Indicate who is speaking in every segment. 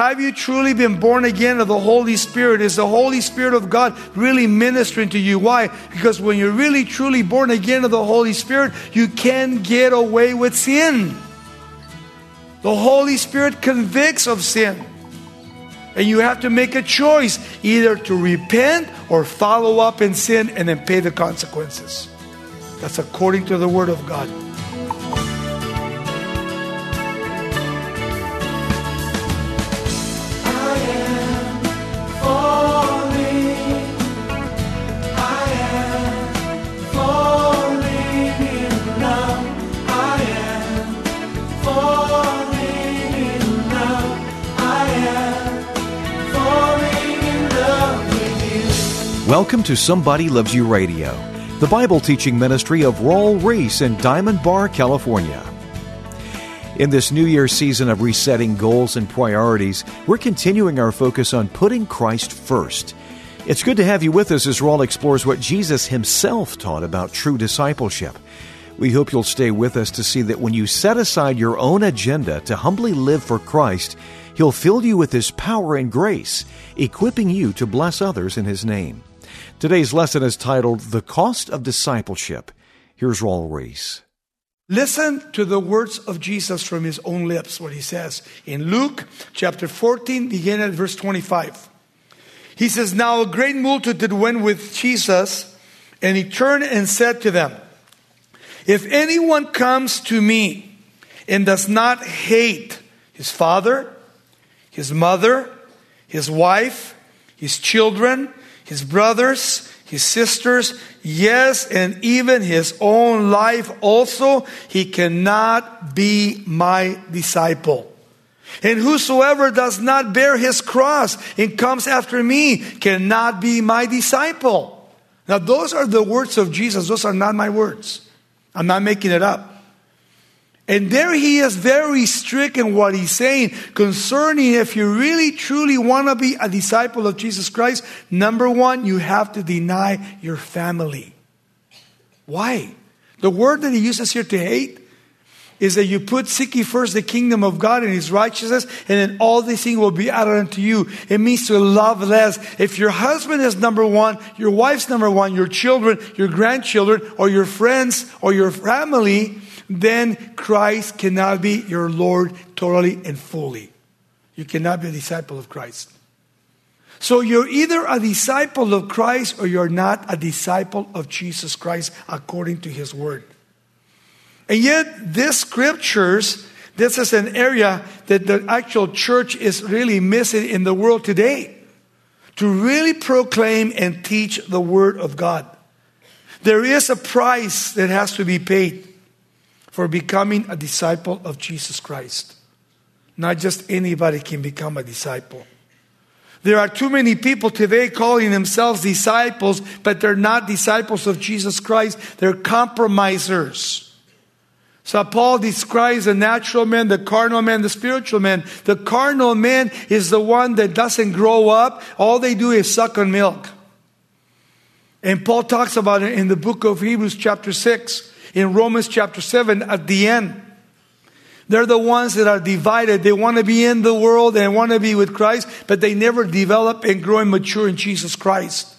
Speaker 1: Have you truly been born again of the Holy Spirit? Is the Holy Spirit of God really ministering to you? Why? Because when you're really truly born again of the Holy Spirit, you can get away with sin. The Holy Spirit convicts of sin. And you have to make a choice either to repent or follow up in sin and then pay the consequences. That's according to the Word of God.
Speaker 2: Welcome to Somebody Loves You Radio, the Bible teaching ministry of Raul Ries in Diamond Bar, California. In this New Year season of resetting goals and priorities, we're continuing our focus on putting Christ first. It's good to have you with us as Raul explores what Jesus himself taught about true discipleship. We hope you'll stay with us to see that when you set aside your own agenda to humbly live for Christ, He'll fill you with His power and grace, equipping you to bless others in His name. Today's lesson is titled The Cost of Discipleship. Here's Raul Ries.
Speaker 1: Listen to the words of Jesus from his own lips, what he says in Luke chapter 14, beginning at verse 25. He says, Now a great multitude went with Jesus, and he turned and said to them, If anyone comes to me and does not hate his father, his mother, his wife, his children, his brothers, his sisters, yes, and even his own life also, he cannot be my disciple. And whosoever does not bear his cross and comes after me cannot be my disciple. Now, those are the words of Jesus. Those are not my words. I'm not making it up. And there he is very strict in what he's saying concerning if you really truly want to be a disciple of Jesus Christ, number one, you have to deny your family. Why? The word that he uses here to hate is that you put seek ye first the kingdom of God and his righteousness, and then all these things will be added unto you. It means to love less. If your husband is number one, your wife's number one, your children, your grandchildren, or your friends, or your family, then Christ cannot be your Lord totally and fully. You cannot be a disciple of Christ. So you're either a disciple of Christ or you're not a disciple of Jesus Christ according to his word. And yet, these scriptures, this is an area that the actual church is really missing in the world today to really proclaim and teach the word of God. There is a price that has to be paid for becoming a disciple of Jesus Christ. Not just anybody can become a disciple. There are too many people today calling themselves disciples, but they're not disciples of Jesus Christ. They're compromisers. So Paul describes the natural man, the carnal man, the spiritual man. The carnal man is the one that doesn't grow up. All they do is suck on milk. And Paul talks about it in the book of Hebrews chapter 6 in Romans chapter 7 at the end. They're the ones that are divided. They want to be in the world and want to be with Christ, but they never develop and grow and mature in Jesus Christ.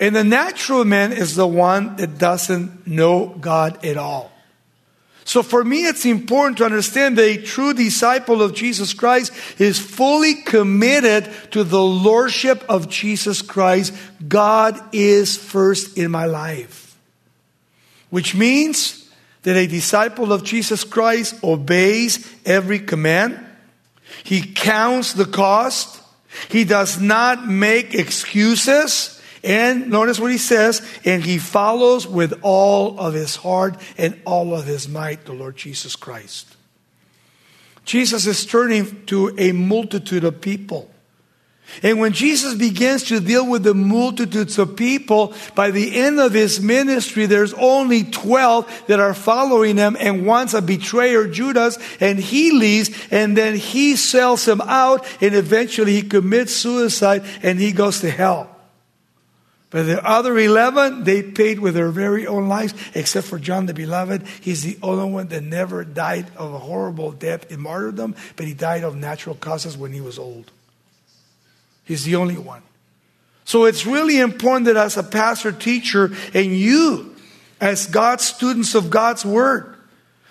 Speaker 1: And the natural man is the one that doesn't know God at all. So for me, it's important to understand that a true disciple of Jesus Christ is fully committed to the lordship of Jesus Christ. God is first in my life which means that a disciple of Jesus Christ obeys every command. He counts the cost. He does not make excuses. And notice what he says, and he follows with all of his heart and all of his might the Lord Jesus Christ. Jesus is turning to a multitude of people. And when Jesus begins to deal with the multitudes of people, by the end of his ministry, there's only 12 that are following him and once a betrayer, Judas, and he leaves and then he sells him out and eventually he commits suicide and he goes to hell. But the other 11, they paid with their very own lives, except for John the Beloved. He's the only one that never died of a horrible death in martyrdom, but he died of natural causes when he was old. He's the only one. So it's really important that as a pastor, teacher, and you, as God's students of God's Word,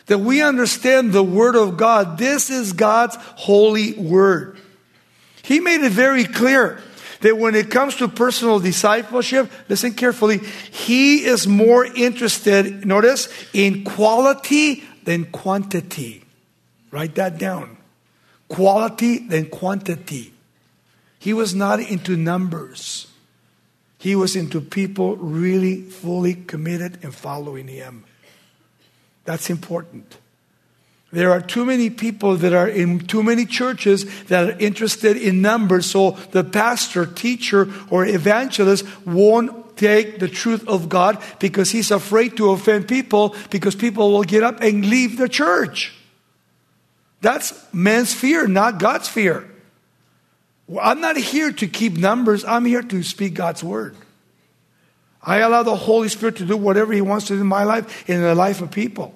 Speaker 1: that we understand the Word of God. This is God's holy Word. He made it very clear that when it comes to personal discipleship, listen carefully, he is more interested, notice, in quality than quantity. Write that down. Quality than quantity. He was not into numbers. He was into people really fully committed and following him. That's important. There are too many people that are in too many churches that are interested in numbers, so the pastor, teacher, or evangelist won't take the truth of God because he's afraid to offend people because people will get up and leave the church. That's man's fear, not God's fear. I'm not here to keep numbers, I'm here to speak God's word. I allow the Holy Spirit to do whatever He wants to do in my life in the life of people.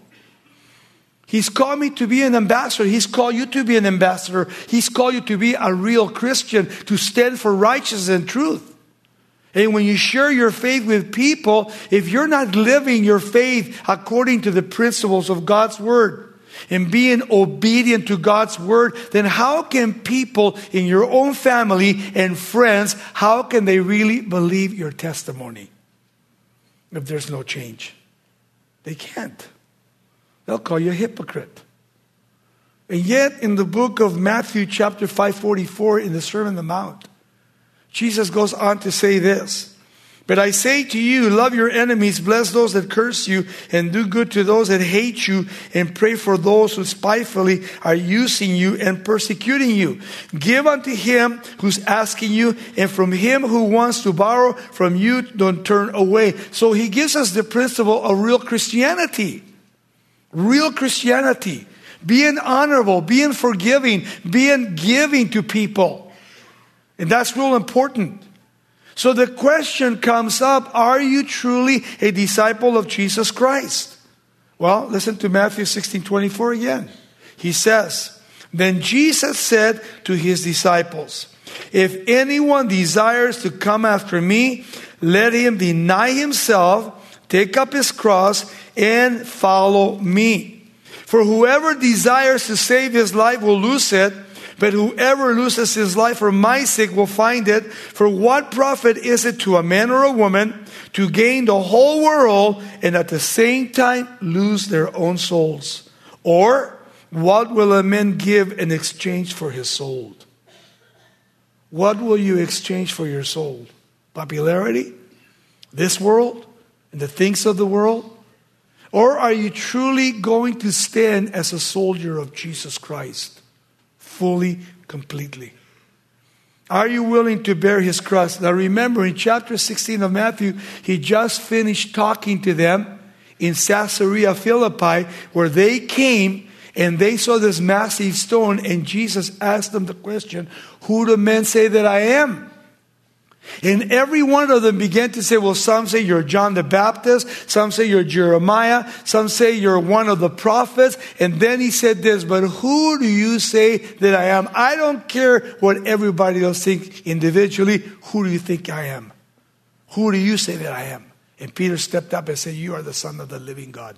Speaker 1: He's called me to be an ambassador. He's called you to be an ambassador. He's called you to be a real Christian, to stand for righteousness and truth. And when you share your faith with people, if you're not living your faith according to the principles of God's Word and being obedient to God's Word, then how can people in your own family and friends, how can they really believe your testimony if there's no change? They can't. They'll call you a hypocrite. And yet, in the book of Matthew, chapter 544, in the Sermon on the Mount, Jesus goes on to say this But I say to you, love your enemies, bless those that curse you, and do good to those that hate you, and pray for those who spitefully are using you and persecuting you. Give unto him who's asking you, and from him who wants to borrow from you, don't turn away. So he gives us the principle of real Christianity. Real Christianity, being honorable, being forgiving, being giving to people. And that's real important. So the question comes up are you truly a disciple of Jesus Christ? Well, listen to Matthew 16 24 again. He says, Then Jesus said to his disciples, If anyone desires to come after me, let him deny himself, take up his cross, and follow me. For whoever desires to save his life will lose it, but whoever loses his life for my sake will find it. For what profit is it to a man or a woman to gain the whole world and at the same time lose their own souls? Or what will a man give in exchange for his soul? What will you exchange for your soul? Popularity? This world? And the things of the world? Or are you truly going to stand as a soldier of Jesus Christ, fully, completely? Are you willing to bear his cross? Now remember, in chapter 16 of Matthew, he just finished talking to them in Caesarea Philippi, where they came and they saw this massive stone, and Jesus asked them the question, Who do men say that I am? And every one of them began to say, well, some say you're John the Baptist, some say you're Jeremiah, some say you're one of the prophets. And then he said this, but who do you say that I am? I don't care what everybody else thinks individually. Who do you think I am? Who do you say that I am? And Peter stepped up and said, You are the Son of the living God.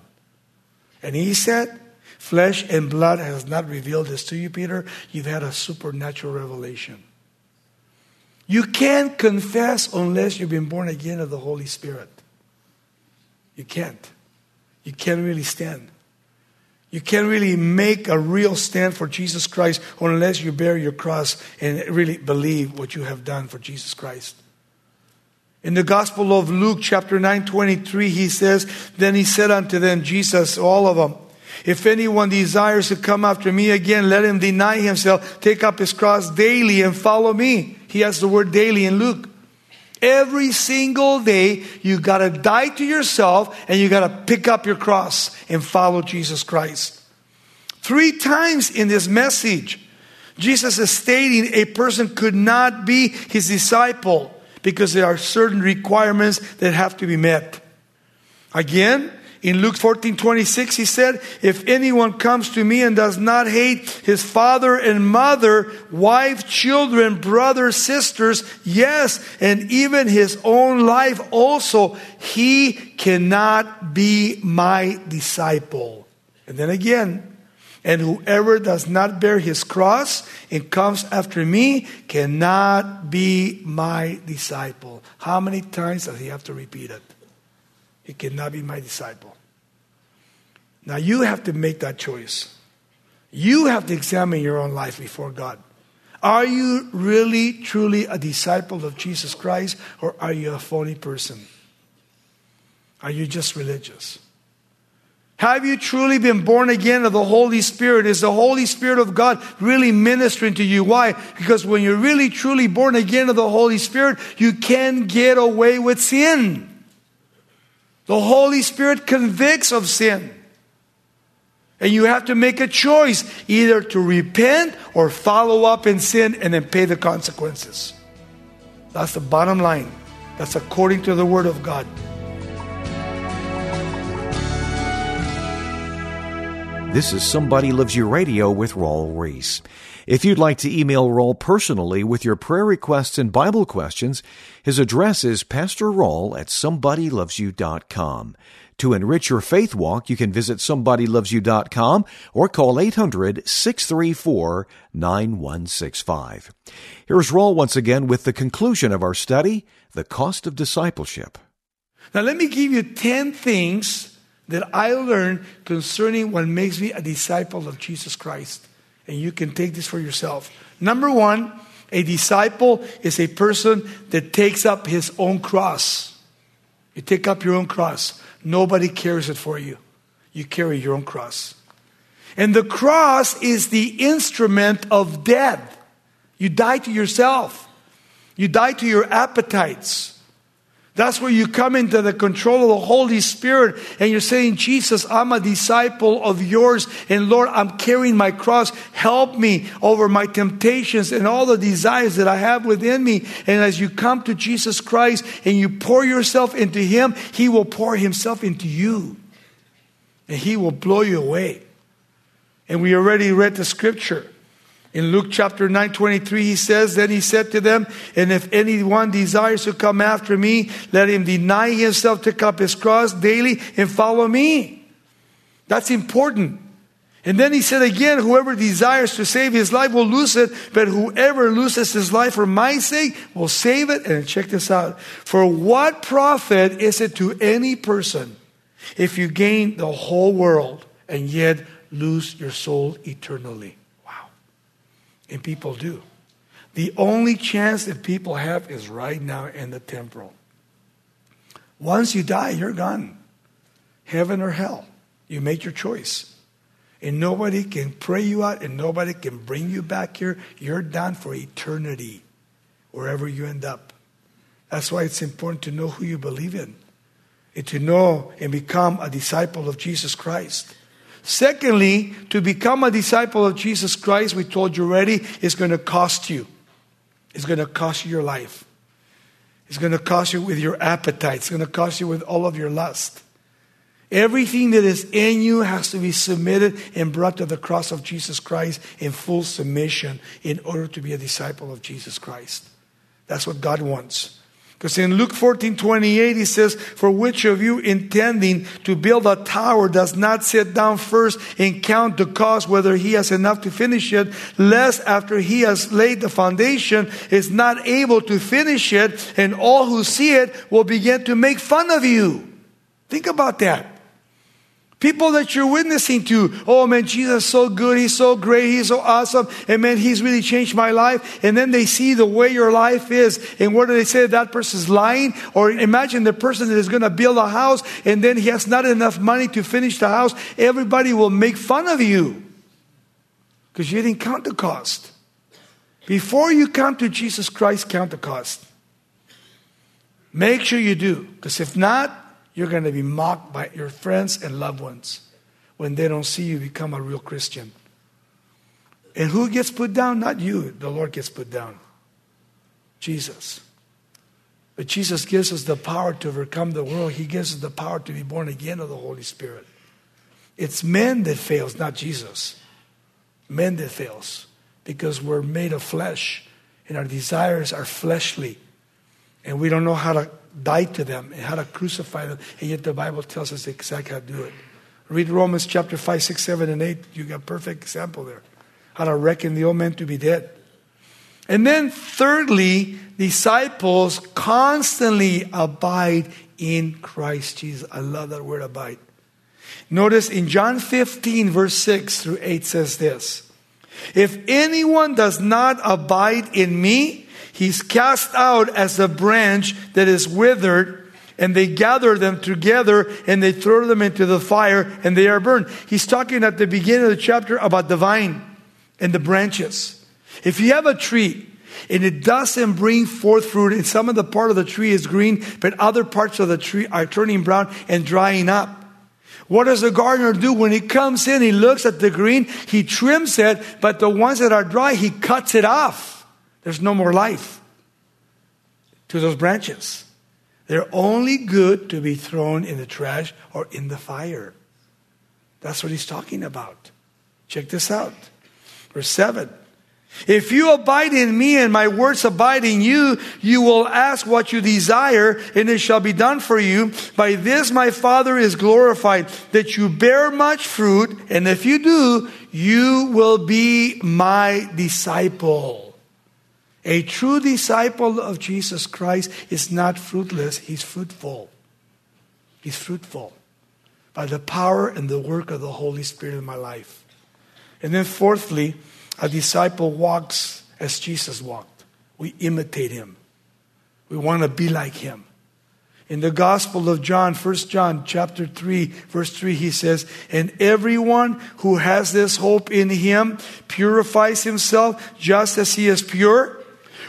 Speaker 1: And he said, Flesh and blood has not revealed this to you, Peter. You've had a supernatural revelation. You can't confess unless you've been born again of the Holy Spirit. You can't. You can't really stand. You can't really make a real stand for Jesus Christ unless you bear your cross and really believe what you have done for Jesus Christ. In the Gospel of Luke, chapter 9, 23, he says, Then he said unto them, Jesus, all of them, if anyone desires to come after me again, let him deny himself, take up his cross daily, and follow me. He has the word daily in Luke. Every single day, you got to die to yourself and you got to pick up your cross and follow Jesus Christ. Three times in this message, Jesus is stating a person could not be his disciple because there are certain requirements that have to be met. Again, in Luke 14 26, he said, If anyone comes to me and does not hate his father and mother, wife, children, brothers, sisters, yes, and even his own life also, he cannot be my disciple. And then again, and whoever does not bear his cross and comes after me cannot be my disciple. How many times does he have to repeat it? Cannot be my disciple. Now you have to make that choice. You have to examine your own life before God. Are you really, truly a disciple of Jesus Christ, or are you a phony person? Are you just religious? Have you truly been born again of the Holy Spirit? Is the Holy Spirit of God really ministering to you? Why? Because when you're really truly born again of the Holy Spirit, you can get away with sin. The Holy Spirit convicts of sin. And you have to make a choice either to repent or follow up in sin and then pay the consequences. That's the bottom line. That's according to the Word of God.
Speaker 2: This is Somebody Loves You Radio with Raul Ries. If you'd like to email Raul personally with your prayer requests and Bible questions, his address is Pastor Raul at somebodylovesyou.com. To enrich your faith walk, you can visit somebodylovesyou.com or call 800 634 9165. Here's Raul once again with the conclusion of our study The Cost of Discipleship.
Speaker 1: Now, let me give you 10 things that I learned concerning what makes me a disciple of Jesus Christ. And you can take this for yourself. Number one, a disciple is a person that takes up his own cross. You take up your own cross. Nobody carries it for you. You carry your own cross. And the cross is the instrument of death. You die to yourself. You die to your appetites. That's where you come into the control of the Holy Spirit and you're saying, Jesus, I'm a disciple of yours. And Lord, I'm carrying my cross. Help me over my temptations and all the desires that I have within me. And as you come to Jesus Christ and you pour yourself into Him, He will pour Himself into you. And He will blow you away. And we already read the scripture. In Luke chapter 9, 23, he says, Then he said to them, And if anyone desires to come after me, let him deny himself, take up his cross daily, and follow me. That's important. And then he said again, Whoever desires to save his life will lose it, but whoever loses his life for my sake will save it. And check this out. For what profit is it to any person if you gain the whole world and yet lose your soul eternally? And people do. The only chance that people have is right now in the temporal. Once you die, you're gone. Heaven or hell. You make your choice. And nobody can pray you out and nobody can bring you back here. You're done for eternity, wherever you end up. That's why it's important to know who you believe in and to know and become a disciple of Jesus Christ. Secondly, to become a disciple of Jesus Christ, we told you already, is going to cost you. It's going to cost you your life. It's going to cost you with your appetite. It's going to cost you with all of your lust. Everything that is in you has to be submitted and brought to the cross of Jesus Christ in full submission in order to be a disciple of Jesus Christ. That's what God wants. Because in Luke 14 28, he says, For which of you intending to build a tower does not sit down first and count the cost whether he has enough to finish it, lest after he has laid the foundation is not able to finish it, and all who see it will begin to make fun of you. Think about that. People that you're witnessing to, oh man, Jesus is so good, he's so great, he's so awesome, and man, he's really changed my life. And then they see the way your life is, and what do they say? That person's lying? Or imagine the person that is going to build a house, and then he has not enough money to finish the house. Everybody will make fun of you because you didn't count the cost. Before you come to Jesus Christ, count the cost. Make sure you do, because if not, you're going to be mocked by your friends and loved ones when they don't see you become a real Christian. And who gets put down? Not you. The Lord gets put down. Jesus. But Jesus gives us the power to overcome the world. He gives us the power to be born again of the Holy Spirit. It's men that fails, not Jesus. Men that fails because we're made of flesh and our desires are fleshly. And we don't know how to die to them and how to crucify them. And yet the Bible tells us exactly how to do it. Read Romans chapter 5, 6, 7, and 8. You got perfect example there. How to reckon the old man to be dead. And then, thirdly, disciples constantly abide in Christ Jesus. I love that word abide. Notice in John 15, verse 6 through 8 says this If anyone does not abide in me, he's cast out as a branch that is withered, and they gather them together and they throw them into the fire and they are burned. He's talking at the beginning of the chapter about the vine and the branches. If you have a tree and it doesn't bring forth fruit, and some of the part of the tree is green, but other parts of the tree are turning brown and drying up. What does the gardener do when he comes in? He looks at the green, he trims it, but the ones that are dry, he cuts it off. There's no more life to those branches. They're only good to be thrown in the trash or in the fire. That's what he's talking about. Check this out. Verse 7. If you abide in me and my words abide in you, you will ask what you desire and it shall be done for you. By this my Father is glorified, that you bear much fruit, and if you do, you will be my disciple. A true disciple of Jesus Christ is not fruitless, he's fruitful. He's fruitful by the power and the work of the Holy Spirit in my life. And then, fourthly, a disciple walks as Jesus walked. We imitate him. We want to be like him. In the Gospel of John, 1 John chapter 3, verse 3, he says, And everyone who has this hope in him purifies himself just as he is pure.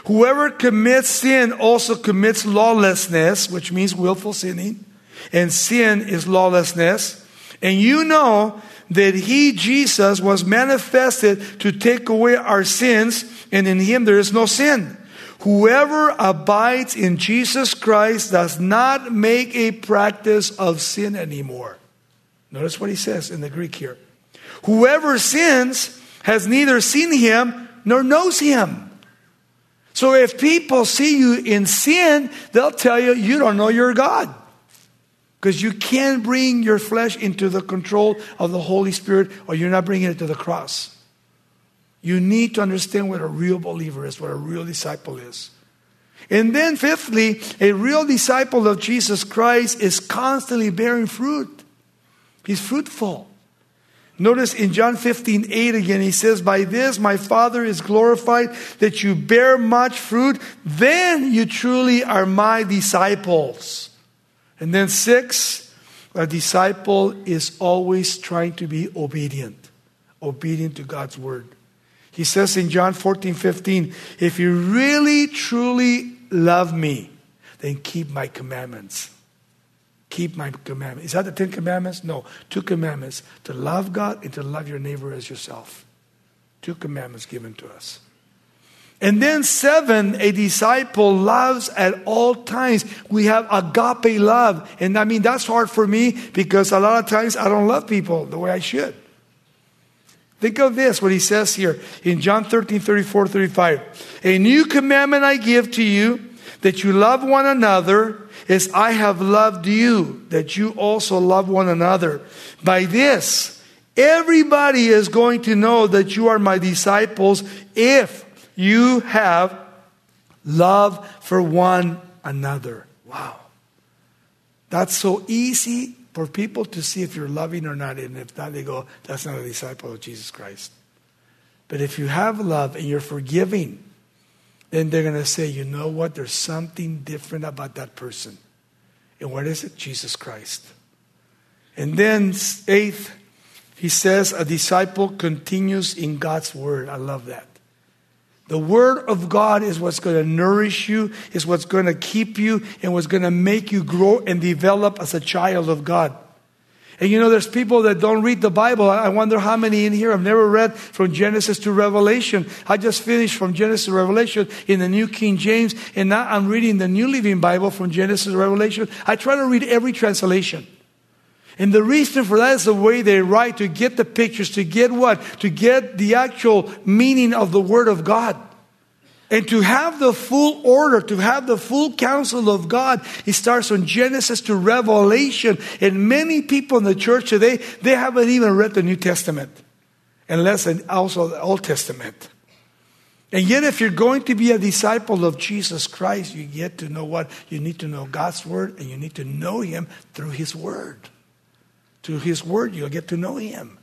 Speaker 1: Whoever commits sin also commits lawlessness, which means willful sinning. And sin is lawlessness. And you know that he, Jesus, was manifested to take away our sins, and in him there is no sin. Whoever abides in Jesus Christ does not make a practice of sin anymore. Notice what he says in the Greek here. Whoever sins has neither seen him nor knows him. So if people see you in sin, they'll tell you, you don't know your God. Because you can't bring your flesh into the control of the Holy Spirit or you're not bringing it to the cross. You need to understand what a real believer is, what a real disciple is. And then, fifthly, a real disciple of Jesus Christ is constantly bearing fruit. He's fruitful. Notice in John 15, 8 again, he says, By this my Father is glorified, that you bear much fruit, then you truly are my disciples. And then, six, a disciple is always trying to be obedient, obedient to God's word. He says in John 14, 15, if you really, truly love me, then keep my commandments. Keep my commandments. Is that the Ten Commandments? No. Two commandments to love God and to love your neighbor as yourself. Two commandments given to us. And then seven, a disciple loves at all times. We have agape love. And I mean, that's hard for me because a lot of times I don't love people the way I should. Think of this, what he says here in John 13, 34, 35. A new commandment I give to you, that you love one another as I have loved you, that you also love one another. By this, everybody is going to know that you are my disciples if you have love for one another. Wow. That's so easy for people to see if you're loving or not. And if not, they go, that's not a disciple of Jesus Christ. But if you have love and you're forgiving, then they're going to say, you know what? There's something different about that person. And what is it? Jesus Christ. And then, eighth, he says, a disciple continues in God's word. I love that. The Word of God is what's going to nourish you, is what's going to keep you, and what's going to make you grow and develop as a child of God. And you know, there's people that don't read the Bible. I wonder how many in here have never read from Genesis to Revelation. I just finished from Genesis to Revelation in the New King James, and now I'm reading the New Living Bible from Genesis to Revelation. I try to read every translation. And the reason for that is the way they write to get the pictures, to get what? To get the actual meaning of the Word of God. And to have the full order, to have the full counsel of God, it starts from Genesis to Revelation. And many people in the church today, they haven't even read the New Testament, unless also the Old Testament. And yet, if you're going to be a disciple of Jesus Christ, you get to know what? You need to know God's Word, and you need to know Him through His Word. Through His Word, you'll get to know Him.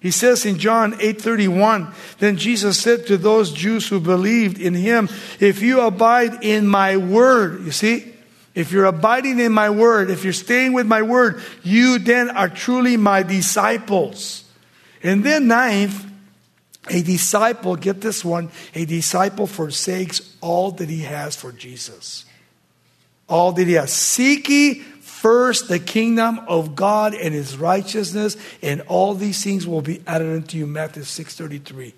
Speaker 1: He says in John 8:31, then Jesus said to those Jews who believed in him, if you abide in my word, you see? If you're abiding in my word, if you're staying with my word, you then are truly my disciples. And then ninth, a disciple, get this one, a disciple forsakes all that he has for Jesus. All that he has. Seek ye first the kingdom of God and his righteousness, and all these things will be added unto you. Matthew 6:33.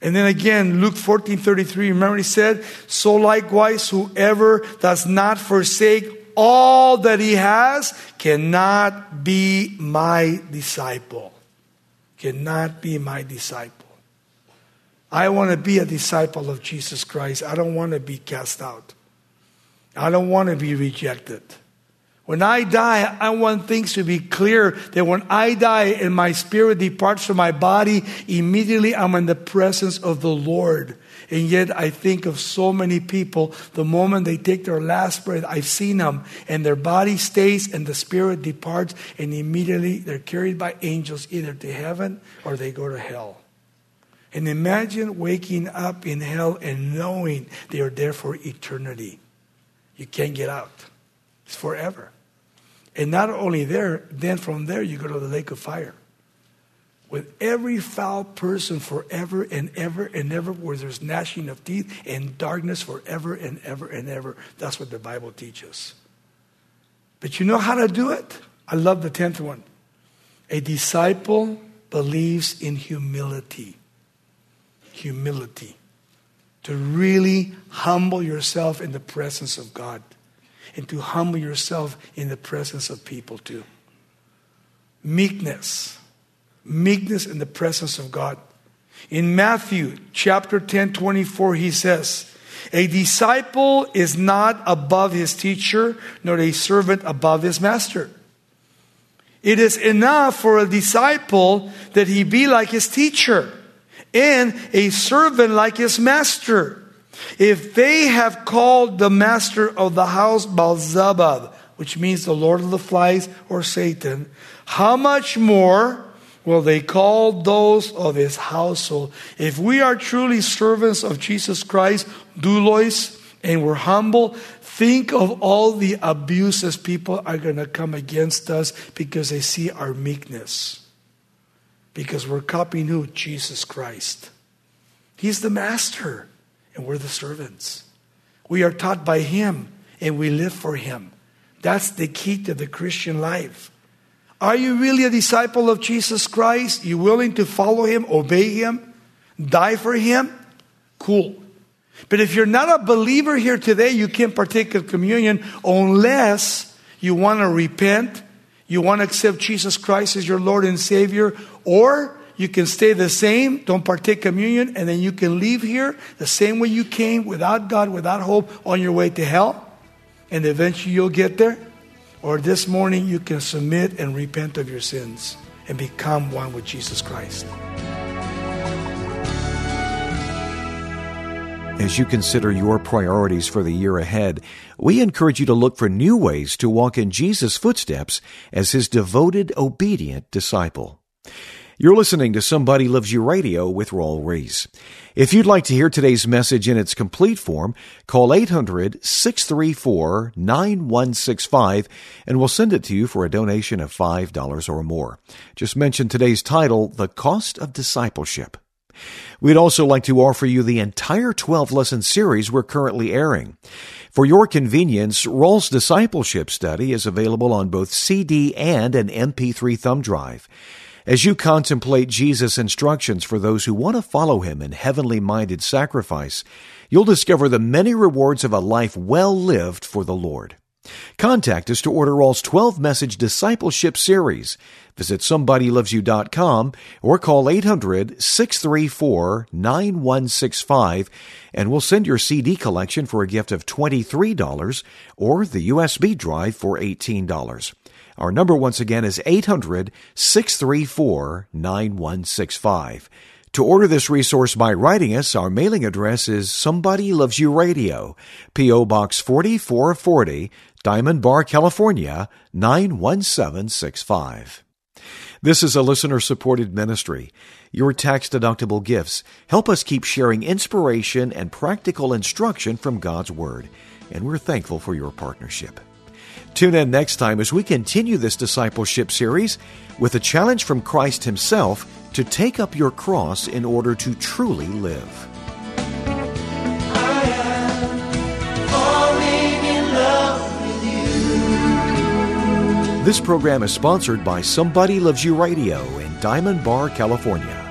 Speaker 1: And then again, Luke 14 33, remember he said, So likewise, whoever does not forsake all that he has cannot be my disciple. Cannot be my disciple. I want to be a disciple of Jesus Christ. I don't want to be cast out. I don't want to be rejected. When I die, I want things to be clear that when I die and my spirit departs from my body, immediately I'm in the presence of the Lord. And yet I think of so many people, the moment they take their last breath, I've seen them, and their body stays and the spirit departs, and immediately they're carried by angels either to heaven or they go to hell. And imagine waking up in hell and knowing they are there for eternity. You can't get out. It's forever. And not only there, then from there you go to the lake of fire. With every foul person forever and ever and ever, where there's gnashing of teeth and darkness forever and ever and ever. That's what the Bible teaches. But you know how to do it? I love the 10th one. A disciple believes in humility. Humility. To really humble yourself in the presence of God and to humble yourself in the presence of people too. Meekness. Meekness in the presence of God. In Matthew chapter 10, 24, he says, A disciple is not above his teacher, nor a servant above his master. It is enough for a disciple that he be like his teacher and a servant like his master. If they have called the master of the house Beelzebub, which means the Lord of the Flies or Satan, how much more will they call those of his household? If we are truly servants of Jesus Christ, doulos, and we're humble, think of all the abuses people are going to come against us because they see our meekness. Because we're copying who? Jesus Christ. He's the master and we're the servants. We are taught by Him and we live for Him. That's the key to the Christian life. Are you really a disciple of Jesus Christ? You willing to follow Him, obey Him, die for Him? Cool. But if you're not a believer here today, you can't partake of communion unless you want to repent, you want to accept Jesus Christ as your Lord and Savior, or you can stay the same, don't partake communion, and then you can leave here the same way you came, without God, without hope, on your way to hell, and eventually you'll get there. Or this morning you can submit and repent of your sins and become one with Jesus Christ.
Speaker 2: As you consider your priorities for the year ahead, we encourage you to look for new ways to walk in Jesus' footsteps as his devoted, obedient disciple. You're listening to Somebody Loves You Radio with Raul Ries. If you'd like to hear today's message in its complete form, call 800 634 9165 and we'll send it to you for a donation of $5 or more. Just mention today's title, The Cost of Discipleship. We'd also like to offer you the entire 12 lesson series we're currently airing. For your convenience, Raul's Discipleship Study is available on both CD and an MP3 thumb drive. As you contemplate Jesus' instructions for those who want to follow him in heavenly minded sacrifice, you'll discover the many rewards of a life well lived for the Lord. Contact us to order Raul's 12 message discipleship series. Visit somebodylovesyou.com or call 800 634 9165 and we'll send your CD collection for a gift of $23 or the USB drive for $18. Our number once again is 800 634 9165. To order this resource by writing us, our mailing address is Somebody Loves You Radio, P.O. Box 4440, Diamond Bar, California 91765. This is a listener supported ministry. Your tax deductible gifts help us keep sharing inspiration and practical instruction from God's Word, and we're thankful for your partnership. Tune in next time as we continue this discipleship series with a challenge from Christ Himself to take up your cross in order to truly live. This program is sponsored by Somebody Loves You Radio in Diamond Bar, California.